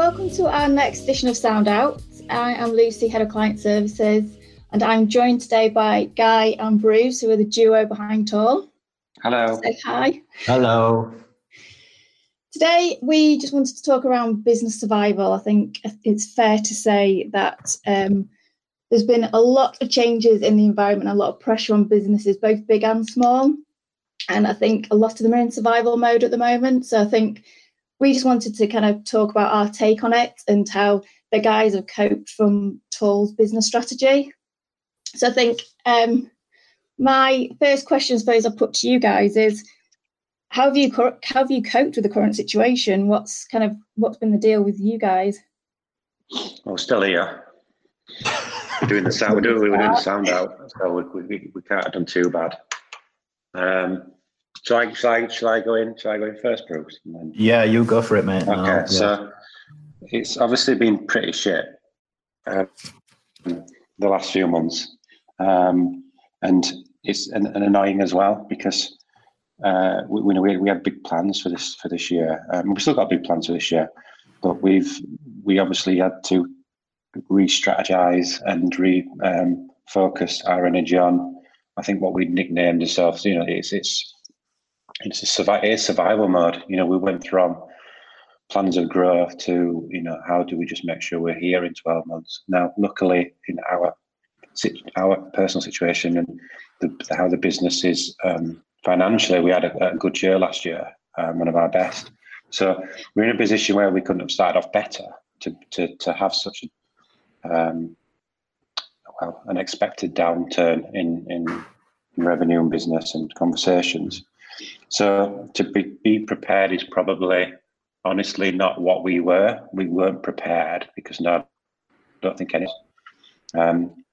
so welcome to our next edition of Sound Out. I am Lucy, Head of Client Services, and I'm joined today by Guy and Behrooz, who are the duo behind Tall. Hello. Say hi. Hello. Today, we just wanted to talk around business survival. I think it's fair to say that um, there's been a lot of changes in the environment, a lot of pressure on businesses, both big and small. And I think a lot of them are in survival mode at the moment. So I think we just wanted to kind of talk about our take on it and how the guys have coped from Tall's business strategy. So I think um, my first question, I suppose, I put to you guys is how have you how have you coped with the current situation? What's kind of what's been the deal with you guys? Well, still here. we're doing the sound. We're doing, we're doing the sound out, so we, we, we can't have done too bad. Um, Shall I, shall I, shall I go in? Shall I go in first, Behrooz? Then... Yeah, you go for it, mate. Okay, no, so it's obviously been pretty shit uh, the last few months, um, and it's an, an, annoying as well because uh, we, we, we had big plans for this for this year. Um, we've still got big plans for this year, but we've we obviously had to re-strategize and re-focus um, our energy on. I think what we nicknamed ourselves, you know, it's it's it's a survival, survival mode. You know, we went from plans of growth to, you know, how do we just make sure we're here in 12 months? Now, luckily, in our our personal situation and the, how the business is um, financially, we had a, a, good year last year, um, one of our best. So we're in a position where we couldn't have started off better to to, to have such a um, well an expected downturn in in revenue and business and conversations. So to be, be prepared is probably honestly not what we were. We weren't prepared because no, I don't think any. Um,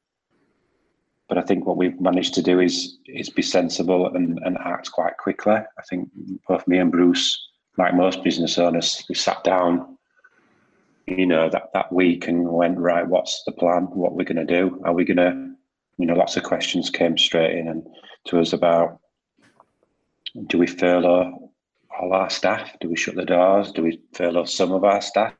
but I think what we've managed to do is is be sensible and, and act quite quickly. I think both me and Behrooz, like most business owners, we sat down, you know, that, that week and went, right, what's the plan? What we're going to do? Are we going to, you know, lots of questions came straight in and to us about do we furlough all our staff? Do we shut the doors? Do we furlough some of our staff?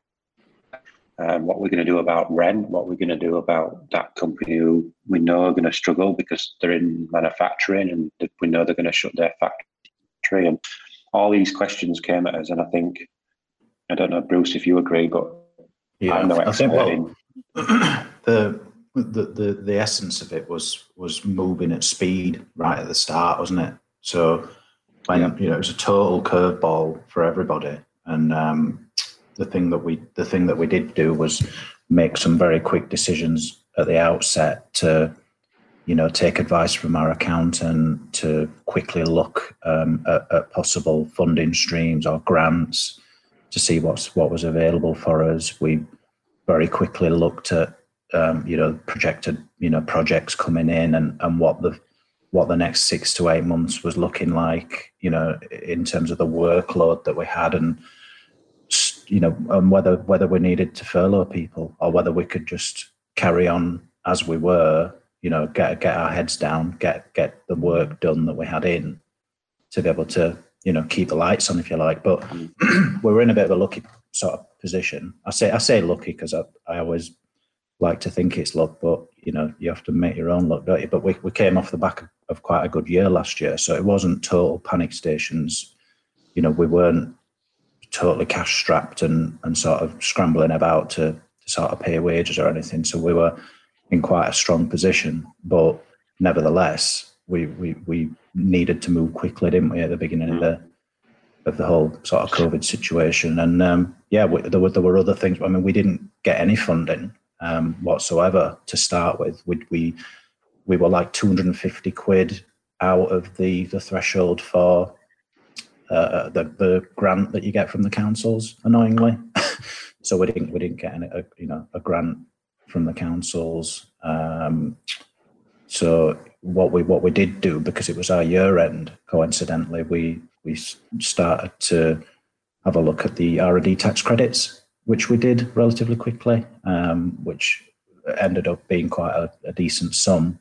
Um, what we're going to do about rent? What we're going to do about that company who we know are going to struggle because they're in manufacturing and we know they're going to shut their factory. And all these questions came at us, and I think I don't know, Behrooz, if you agree, but yeah, I'm no I think well, the, the the the essence of it was was moving at speed right at the start, wasn't it? So yeah. you know it was a total curveball for everybody. And um, the thing that we the thing that we did do was make some very quick decisions at the outset to you know take advice from our accountant to quickly look um, at, at, possible funding streams or grants to see what's what was available for us. We very quickly looked at um, you know projected you know projects coming in and and what the what the next six to eight months was looking like, you know, in terms of the workload that we had and you know, and whether whether we needed to furlough people or whether we could just carry on as we were, you know, get get our heads down, get get the work done that we had in to be able to, you know, keep the lights on if you like. But we were in a bit of a lucky sort of position. I say I say lucky because I, I always like to think it's luck, but you know, you have to make your own luck, don't you? But we, we came off the back of, of quite a good year last year. So it wasn't total panic stations. You know, we weren't totally cash strapped and, and sort of scrambling about to, to sort of pay wages or anything. So we were in quite a strong position. But nevertheless, we, we, we needed to move quickly, didn't we, at the beginning of the of the whole sort of COVID situation. And um, yeah, we, there were there were other things. I mean, we didn't get any funding um, whatsoever to start with. We, we we were like 250 quid out of the the threshold for uh, the the grant that you get from the councils. Annoyingly, so we didn't we didn't get any, a, you know a grant from the councils. Um, so what we what we did do because it was our year end, coincidentally, we we started to have a look at the R and D tax credits which we did relatively quickly, um, which ended up being quite a, a, decent sum.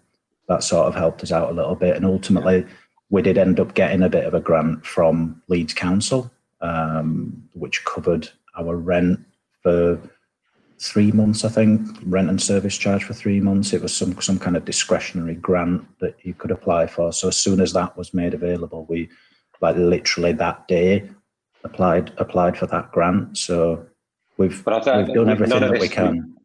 That sort of helped us out a little bit. And ultimately, we did end up getting a bit of a grant from Leeds Council, um, which covered our rent for three months, I think, rent and service charge for three months. It was some some kind of discretionary grant that you could apply for. So as soon as that was made available, we like literally that day applied applied for that grant. So we've we've done everything that we can.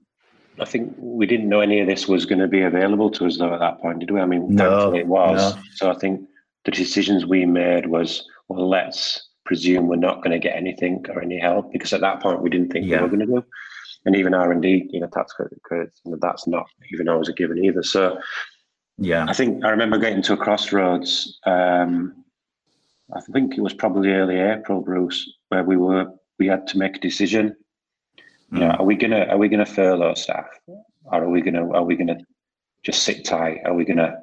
I think we didn't know any of this was going to be available to us though at that point, did we? I mean, No, it was. no. So I think the decisions we made was, well, let's presume we're not going to get anything or any help because at that point we didn't think Yeah. we were going to do. And even R and D, you know, tax credits, you know, that's not even always a given either. So Yeah, I think I remember getting to a crossroads. Um, I think it was probably early April, Behrooz, where we were we had to make a decision. You know, are we gonna are we gonna furlough staff, or are we gonna are we gonna just sit tight? Are we gonna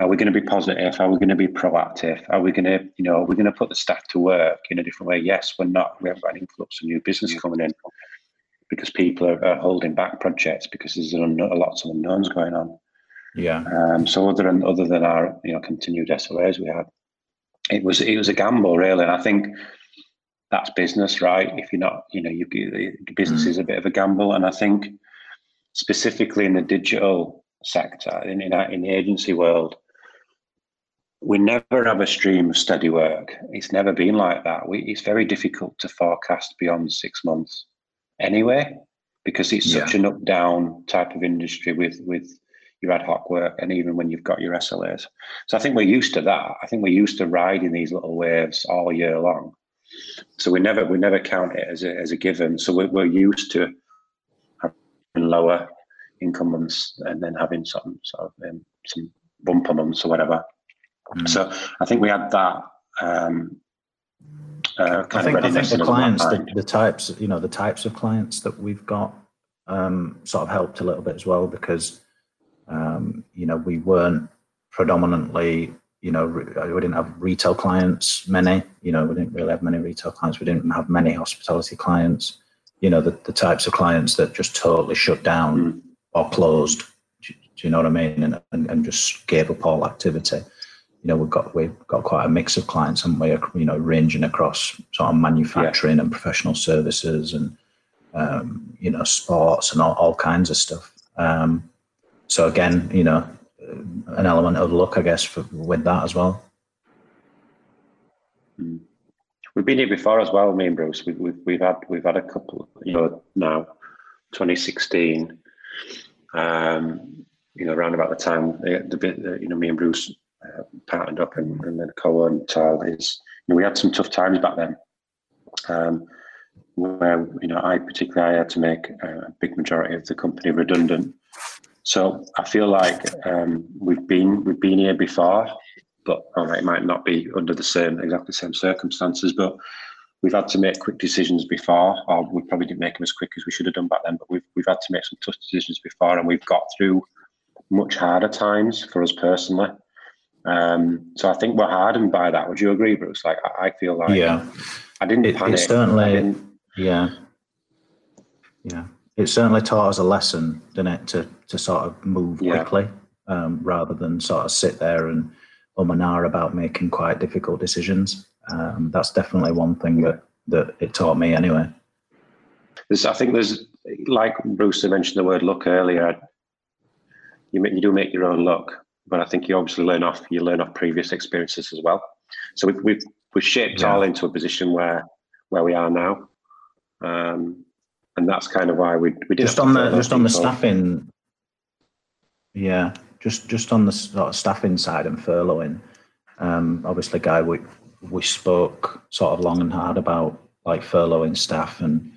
are we gonna be positive? Are we gonna be proactive? Are we gonna you know are we gonna put the staff to work in a different way? Yes, we're not. We haven't got an influx of new business coming in because people are, are holding back projects because there's an, unknown- lots of unknowns going on. yeah, Um, so other than other than our you know continued SLAs we had, it was it was a gamble really, and I think that's business, right? If you're not, you know, you the business Mm. is a bit of a gamble, and I think specifically in the digital sector, in in, in the agency world, we never have a stream of steady work. It's never been like that. We, it's very difficult to forecast beyond six months, anyway, because it's such an up down type of industry with with your ad hoc work, and even when you've got your SLAs. So I think we're used to that. I think we're used to riding these little waves all year long. So we never we never count it as a as a given. So we're, we're used to having lower income months and then having some sort of um, some bumper months or whatever. Mm. So I think we had that um, uh, kind I think, of I think the clients, the, the types, you know, the types of clients that we've got um, sort of helped a little bit as well because, um, you know, we weren't predominantly, you know, re- we didn't have retail clients, many, you know, we didn't really have many retail clients. We didn't have many hospitality clients, you know, the, the types of clients that just totally shut down Mm. or closed. Do, do you know what I mean? And, and, and just gave up all activity you know, we've got we've got quite a mix of clients, and we're You know, ranging across sort of manufacturing and professional services, and um, you know, sports and all, all kinds of stuff. Um, so again, you know, an element of luck, I guess, for, with that as well. We've been here before as well, me and Behrooz. We've, we've, we've had we've had a couple, you know, now, 2016. Um, you know, around about the time the, the bit you know me and Behrooz uh, partnered up and, and then Co and Tall is, you know, we had some tough times back then. Um, where you know, I particularly I had to make a big majority of the company redundant. So I feel like um, we've been we've been here before, but right, it might not be under the same exactly the same circumstances, but we've had to make quick decisions before, or we probably didn't make them as quick as we should have done back then. But we've we've had to make some tough decisions before, and we've got through much harder times for us personally. Um, so I think we're hardened by that. Would you agree, Behrooz? Like I, I feel like yeah, I didn't It- it certainly- didn't, yeah, yeah. It certainly taught us a lesson, didn't it, to to sort of move Yeah. quickly um, rather than sort of sit there and um and ah about making quite difficult decisions. Um, that's definitely one thing that that it taught me anyway. There's, I think there's, like Behrooz mentioned the word luck earlier. You you do make your own luck, but I think you obviously learn off you learn off previous experiences as well. So we've we've, we've shaped Yeah. all into a position where where we are now, um, and that's kind of why we we did just on the just on the staffing. Yeah just just on the sort of staffing side and furloughing. Um obviously Guy we we spoke sort of long and hard about like furloughing staff and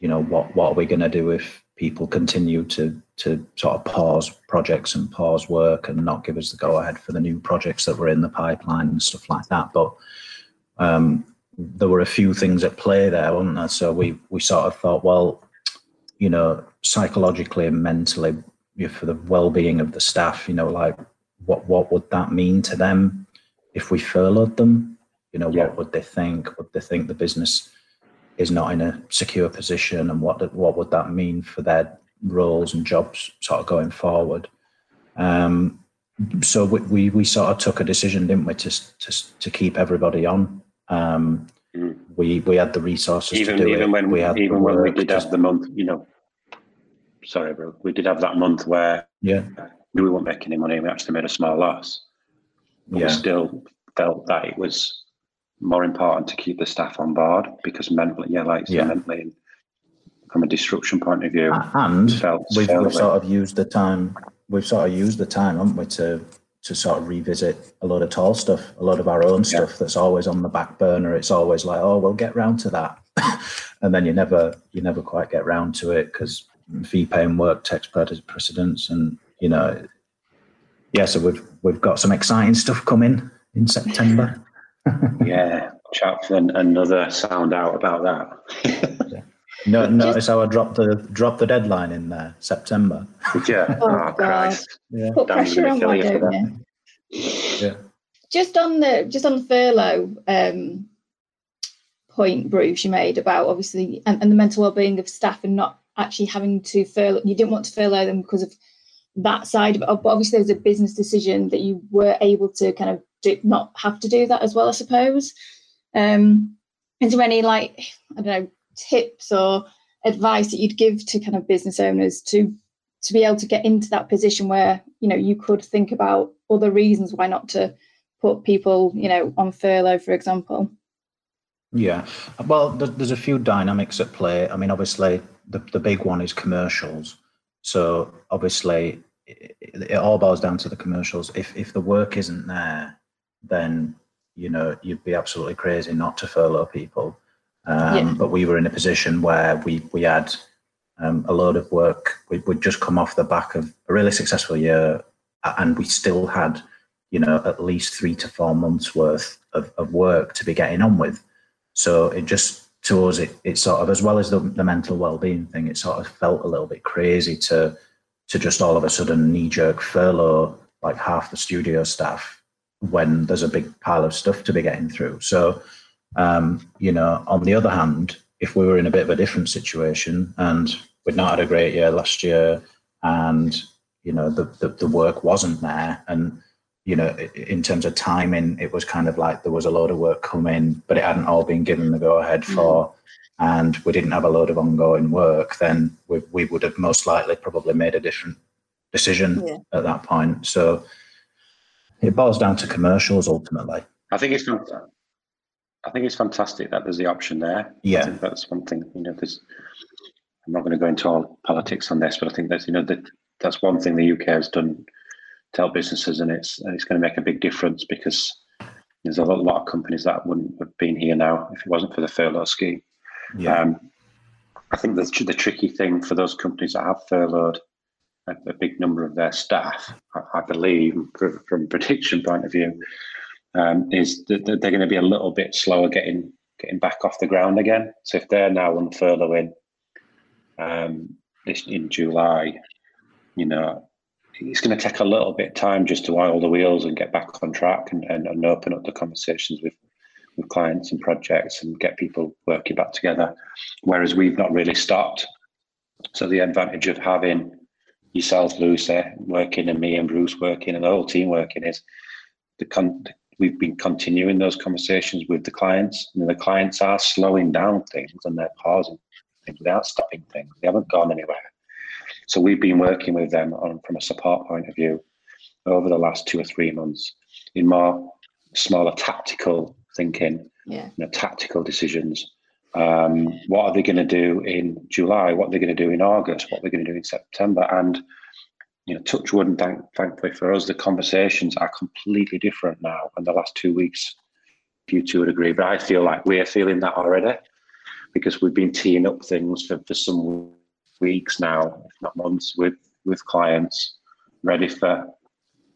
you know what what are we going to do if people continue to to sort of pause projects and pause work and not give us the go ahead for the new projects that were in the pipeline and stuff like that. But um there were a few things at play there, weren't there? So we we sort of thought, well, you know, psychologically and mentally, for the well-being of the staff, you know, like what what would that mean to them if we furloughed them? You know, Yeah. what would they think? Would they think the business is not in a secure position, and what what would that mean for their roles and jobs sort of going forward? Um, so we, we we sort of took a decision, didn't we, to to to keep everybody on. Um, mm. we we had the resources even, to do even it. when we had even when we did to, have the month, you know. Sorry, bro. We did have that month where yeah we weren't making any money. We actually made a small loss. But yeah we still felt that it was more important to keep the staff on board because mentally, yeah, like Yeah. mentally, from a destruction point of view, and felt we've, we've sort of used the time we've sort of used the time haven't we to to sort of revisit a lot of tall stuff a lot of our own Yeah. stuff that's always on the back burner it's always like oh we'll get round to that and then you never you never quite get round to it because fee paying work takes pre- precedence and you know yeah so we've we've got some exciting stuff coming in september yeah, chat for another sound out about that. no, Just- notice how i dropped the dropped the deadline in there september yeah. Oh, Oh, Christ. yeah Put Dan's pressure on, kill why you for don't yeah just on the just on the furlough um, point, Behrooz, you made about obviously and, and the mental well-being of staff and not actually having to furlough. You didn't want to furlough them because of that side of it, but obviously there's a business decision that you were able to kind of do, not have to do that as well, I suppose. Um, is there any like I don't know tips or advice that you'd give to kind of business owners to to be able to get into that position where you know you could think about other reasons why not to put people you know on furlough for example Yeah, well, there's, a few dynamics at play. I mean, obviously, the, the big one is commercials. So obviously, it, it all boils down to the commercials. If if the work isn't there, then you know you'd be absolutely crazy not to furlough people. Um, Yeah. But we were in a position where we we had um, a load of work. We, we'd just come off the back of a really successful year, and we still had you know at least three to four months worth of, of work to be getting on with. So it just to us, it, it sort of as well as the, the mental well-being thing, it sort of felt a little bit crazy to to just all of a sudden knee-jerk furlough like half the studio staff when there's a big pile of stuff to be getting through. So um, you know, on the other hand, if we were in a bit of a different situation and we'd not had a great year last year and you know the, the, the work wasn't there and you know, in terms of timing, it was kind of like there was a load of work coming, but it hadn't all been given the go ahead for, and we didn't have a load of ongoing work, then we, we would have most likely probably made a different decision Yeah. at that point. So it boils down to commercials ultimately. I think it's fant- I think it's fantastic that there's the option there. Yeah. that's one thing. You know, there's. I'm not going to go into all politics on this, but I think that's you know that that's one thing the UK has done to help businesses, and it's and it's going to make a big difference because there's a lot, of companies that wouldn't have been here now if it wasn't for the furlough scheme. Yeah. Um, I think the, the tricky thing for those companies that have furloughed a, a big number of their staff, I, I believe, from, from a prediction point of view, um, is that they're going to be a little bit slower getting getting back off the ground again. So if they're now on furloughing um, in July, you know, it's going to take a little bit time just to oil the wheels and get back on track and, and, and open up the conversations with with clients and projects and get people working back together. Whereas we've not really stopped. So the advantage of having yourself, Lucy, working and me and Bruce working and the whole team working is the con- we've been continuing those conversations with the clients. And the clients are slowing down things and they're pausing things. They aren't stopping things. They haven't gone anywhere. So we've been working with them on from a support point of view over the last two or three months in more smaller tactical thinking yeah you know, tactical decisions. Um, what are they going to do in July? What are they going to do in August? What are they going to do in September? And you know, touch wood, and thank, thankfully for us, the conversations are completely different now. In the last two weeks, if you two would agree, but I feel like we're feeling that already because we've been teeing up things for, for some weeks now, if not months, with with clients ready for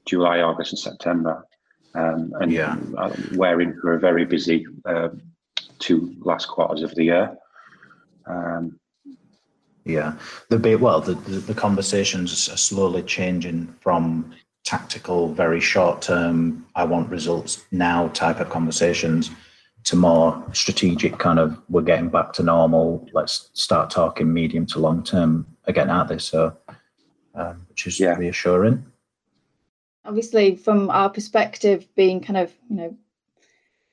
July, August, and September. Um, and Yeah. uh, we're in for a very busy um, two last quarters of the year. Um, Yeah, the bit well, the, the the conversations are slowly changing from tactical, very short term. I want results now type of conversations to more strategic kind of. We're getting back to normal. Let's start talking medium to long term again, aren't they? So, um, which is Yeah. reassuring. obviously from our perspective being kind of you know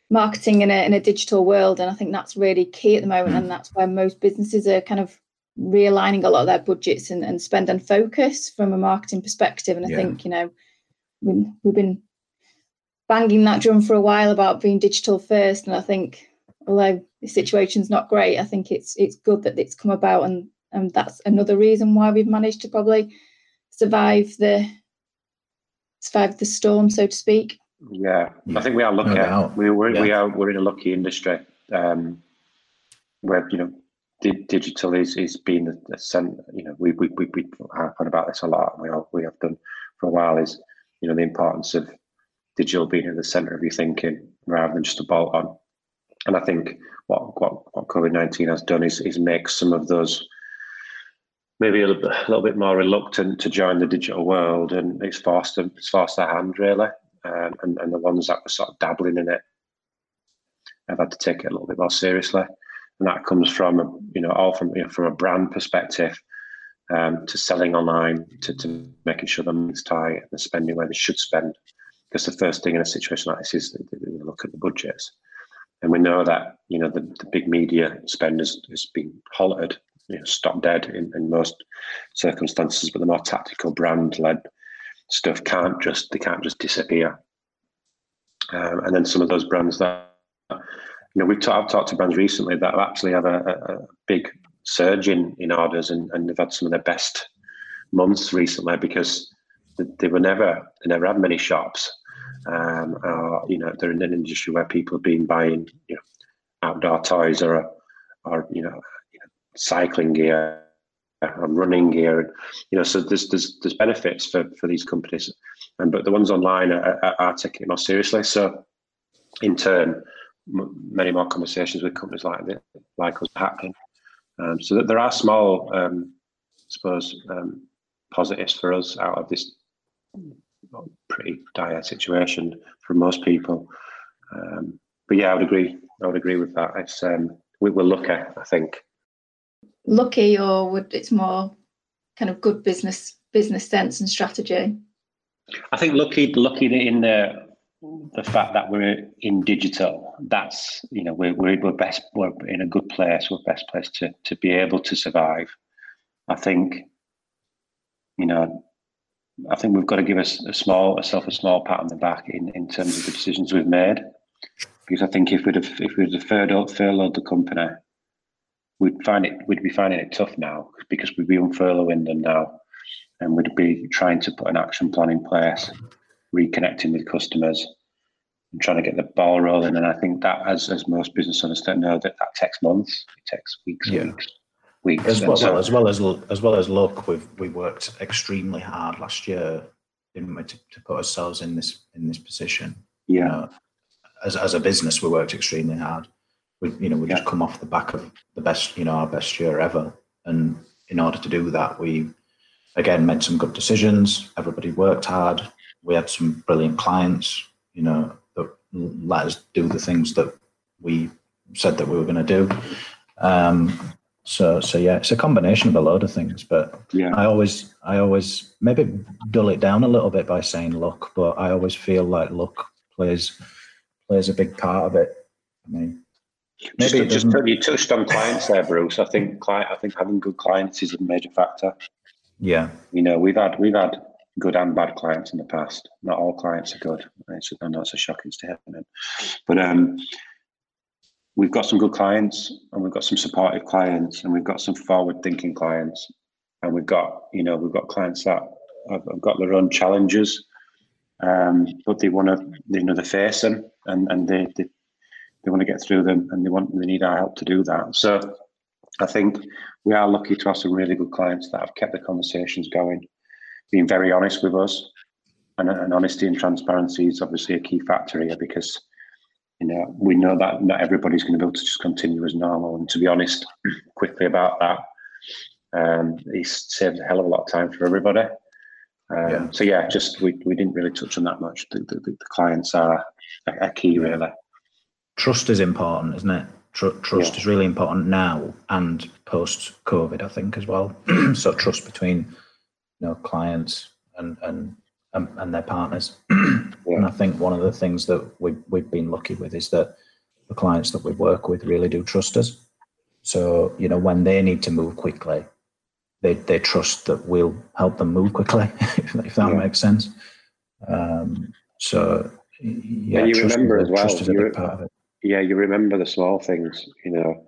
marketing in a in a digital world, and I think that's really key at the moment, and that's where most businesses are kind of realigning a lot of their budgets and, and spend and focus from a marketing perspective. And I Yeah. think you know we, we've been banging that drum for a while about being digital first, and I think although the situation's not great, I think it's it's good that it's come about, and and that's another reason why we've managed to probably survive the survive the storm, so to speak. Yeah, Yeah, I think we are lucky. doubt. we we're, we are we're in a lucky industry um, where you know di- digital is is being a, a cent, You know, we we we we harp about this a lot. We all we have done for a while. Is you know the importance of digital being at the center of your thinking rather than just a bolt on. And I think what what what COVID nineteen has done is is make some of those maybe a little, bit, a little bit more reluctant to join the digital world, and it's them, it's their hand really, um, and and the ones that were sort of dabbling in it have had to take it a little bit more seriously, and that comes from you know all from you know from a brand perspective. Um, to selling online, to, to making sure the money's tight and spending where they should spend. Because the first thing in a situation like this is they look at the budgets. And we know that, you know, the, the big media spend has, has been halted, you know, stopped dead in, in most circumstances, but the more tactical brand led stuff can't just, they can't just disappear. Um, and then some of those brands that, know, we've ta- I've talked to brands recently that actually have a, a, a big surge in, in orders and, and they've had some of their best months recently because they, were never, they never had many shops. Um, or, you know, they're in an industry where people have been buying, you know, outdoor toys or, or you know, cycling gear and running gear, and you know, so there's there's there's benefits for for these companies, and but the ones online are, are, are taking it more seriously. So, in turn, many more conversations with companies like this, like us, happening. Um, so that there are small, um, I suppose, um, positives for us out of this pretty dire situation for most people. Um, but yeah, I would agree. I would agree with that. It's um, we were lucky, I think. Lucky, or would it's more kind of good business business sense and strategy? I think lucky, lucky in the the fact that we're in digital. That's you know we're we're, we're best we're in a good place. We're best place to to be able to survive. I think you know. I think we've got to give us a small, ourselves a small pat on the back in, in terms of the decisions we've made. Because I think if we'd have if we'd have furloughed, furloughed the company, we'd find it we'd be finding it tough now because we'd be unfurloughing them now, and we'd be trying to put an action plan in place, reconnecting with customers, and trying to get the ball rolling. And I think that, as as most business owners don't know, that that takes months. It takes weeks, Yeah. weeks, weeks. As well, so- well, as well as as well as luck, we've we worked extremely hard last year, didn't we, to, to put ourselves in this in this position. You yeah, know, as as a business, we worked extremely hard. We you know we just come off the back of the best you know our best year ever, and in order to do that, we again made some good decisions. Everybody worked hard. We had some brilliant clients. You know that let us do the things that we said that we were going to do. Um, so so yeah, it's a combination of a load of things, but yeah. I always, I always maybe dull it down a little bit by saying luck, but I always feel like luck plays plays a big part of it. I mean, Just, just you touched on clients there, Behrooz. I think client, I think having good clients is a major factor. yeah, You know, we've had we've had good and bad clients in the past. Not all clients are good. It's, I know it's a shocking statement, but um, we've got some good clients, and we've got some supportive clients, and we've got some forward-thinking clients, and we've got you know we've got clients that have, have got their own challenges, um, but they want to you know they face them, and and they, they they want to get through them, and they want they need our help to do that. So. I think we are lucky to have some really good clients that have kept the conversations going, being very honest with us. And, and honesty and transparency is obviously a key factor here because, you know, we know that not everybody's going to be able to just continue as normal. And to be honest, quickly about that, um, it's saved a hell of a lot of time for everybody. Um, Yeah. So yeah, just we, we didn't really touch on that much. The, the, the clients are a, a key, really. trust is important, isn't it? Tr- trust Yeah. is really important now and post COVID, I think, as well. so trust between you know clients and and and, and their partners. And I think one of the things that we, we've been lucky with is that the clients that we work with really do trust us. So, you know, when they need to move quickly, they, they trust that we'll help them move quickly, if, if that Yeah. makes sense. Um, so, yeah, And you trust remember as well, trust is a you- big part of it. yeah, you remember the small things, you know.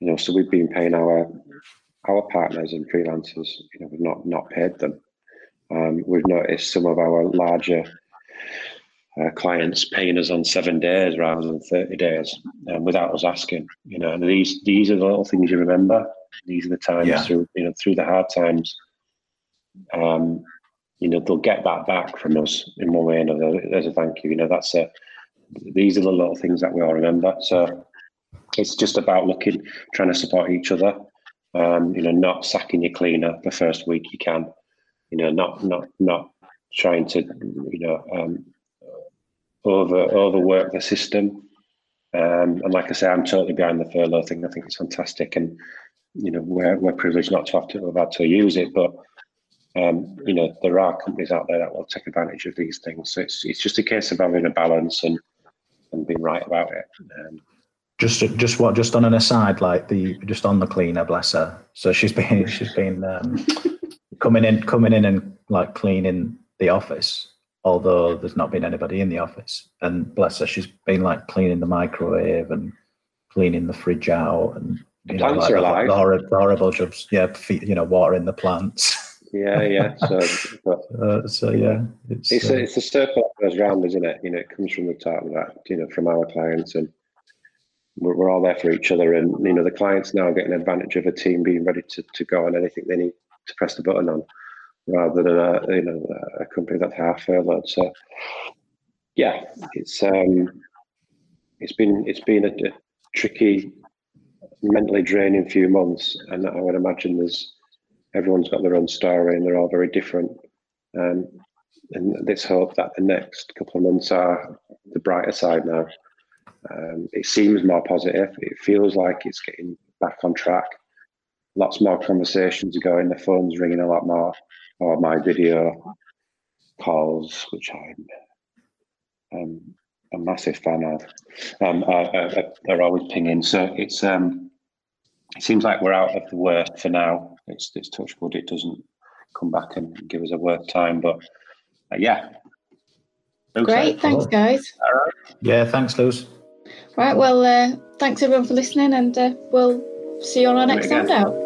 You know, so we've been paying our our partners and freelancers. You know, we've not not paid them. Um, we've noticed some of our larger uh, clients paying us on seven days rather than thirty days, um, without us asking. You know, and these these are the little things you remember. These are the times Yeah. through you know through the hard times. Um, you know, they'll get that back from us in one way or another as a thank you. You know, that's a these are the little things that we all remember. So it's just about looking, trying to support each other. Um, you know, not sacking your cleaner the first week you can. You know, not not not trying to you know um, over overwork the system. Um, and like I say, I'm totally behind the furlough thing. I think it's fantastic, and you know, we're we're privileged not to have to have had to use it, but um, you know, there are companies out there that will take advantage of these things. So it's it's just a case of having a balance and and being right about it. Um, Just, just what? Just on an aside, like the just on the cleaner, bless her. So she's been, she's been um, coming in, coming in and like cleaning the office, although there's not been anybody in the office. And bless her, she's been like cleaning the microwave and cleaning the fridge out, and you know, plants like are alive. the horrible, the horrible jobs. Yeah, fe- you know, watering the plants. yeah, yeah. So, Uh, so yeah, it's, it's uh, a, it's a circle that goes round, isn't it? You know, it comes from the top of that, you know, from our clients, and we're, we're all there for each other. And you know, the clients now are getting advantage of a team being ready to, to go on anything they need to press the button on, rather than a you know a company that's half furloughed. So, yeah, it's um, it's been it's been a, a tricky, mentally draining few months, and I would imagine there's everyone's got their own story and they're all very different. Um, and let's hope that the next couple of months are the brighter side now. Um, it seems more positive. It feels like it's getting back on track. Lots more conversations are going. The phone's ringing a lot more. Or my video calls, which I'm um, a massive fan of, um, are, are, are always pinging. So it's um, it seems like we're out of the worst for now. It's it's touch wood. It doesn't come back and give us a worse time, but uh, yeah. Great, thanks, guys. yeah. Thanks, Luz. Right, well, uh, thanks everyone for listening, and uh, we'll see you on our next sound out.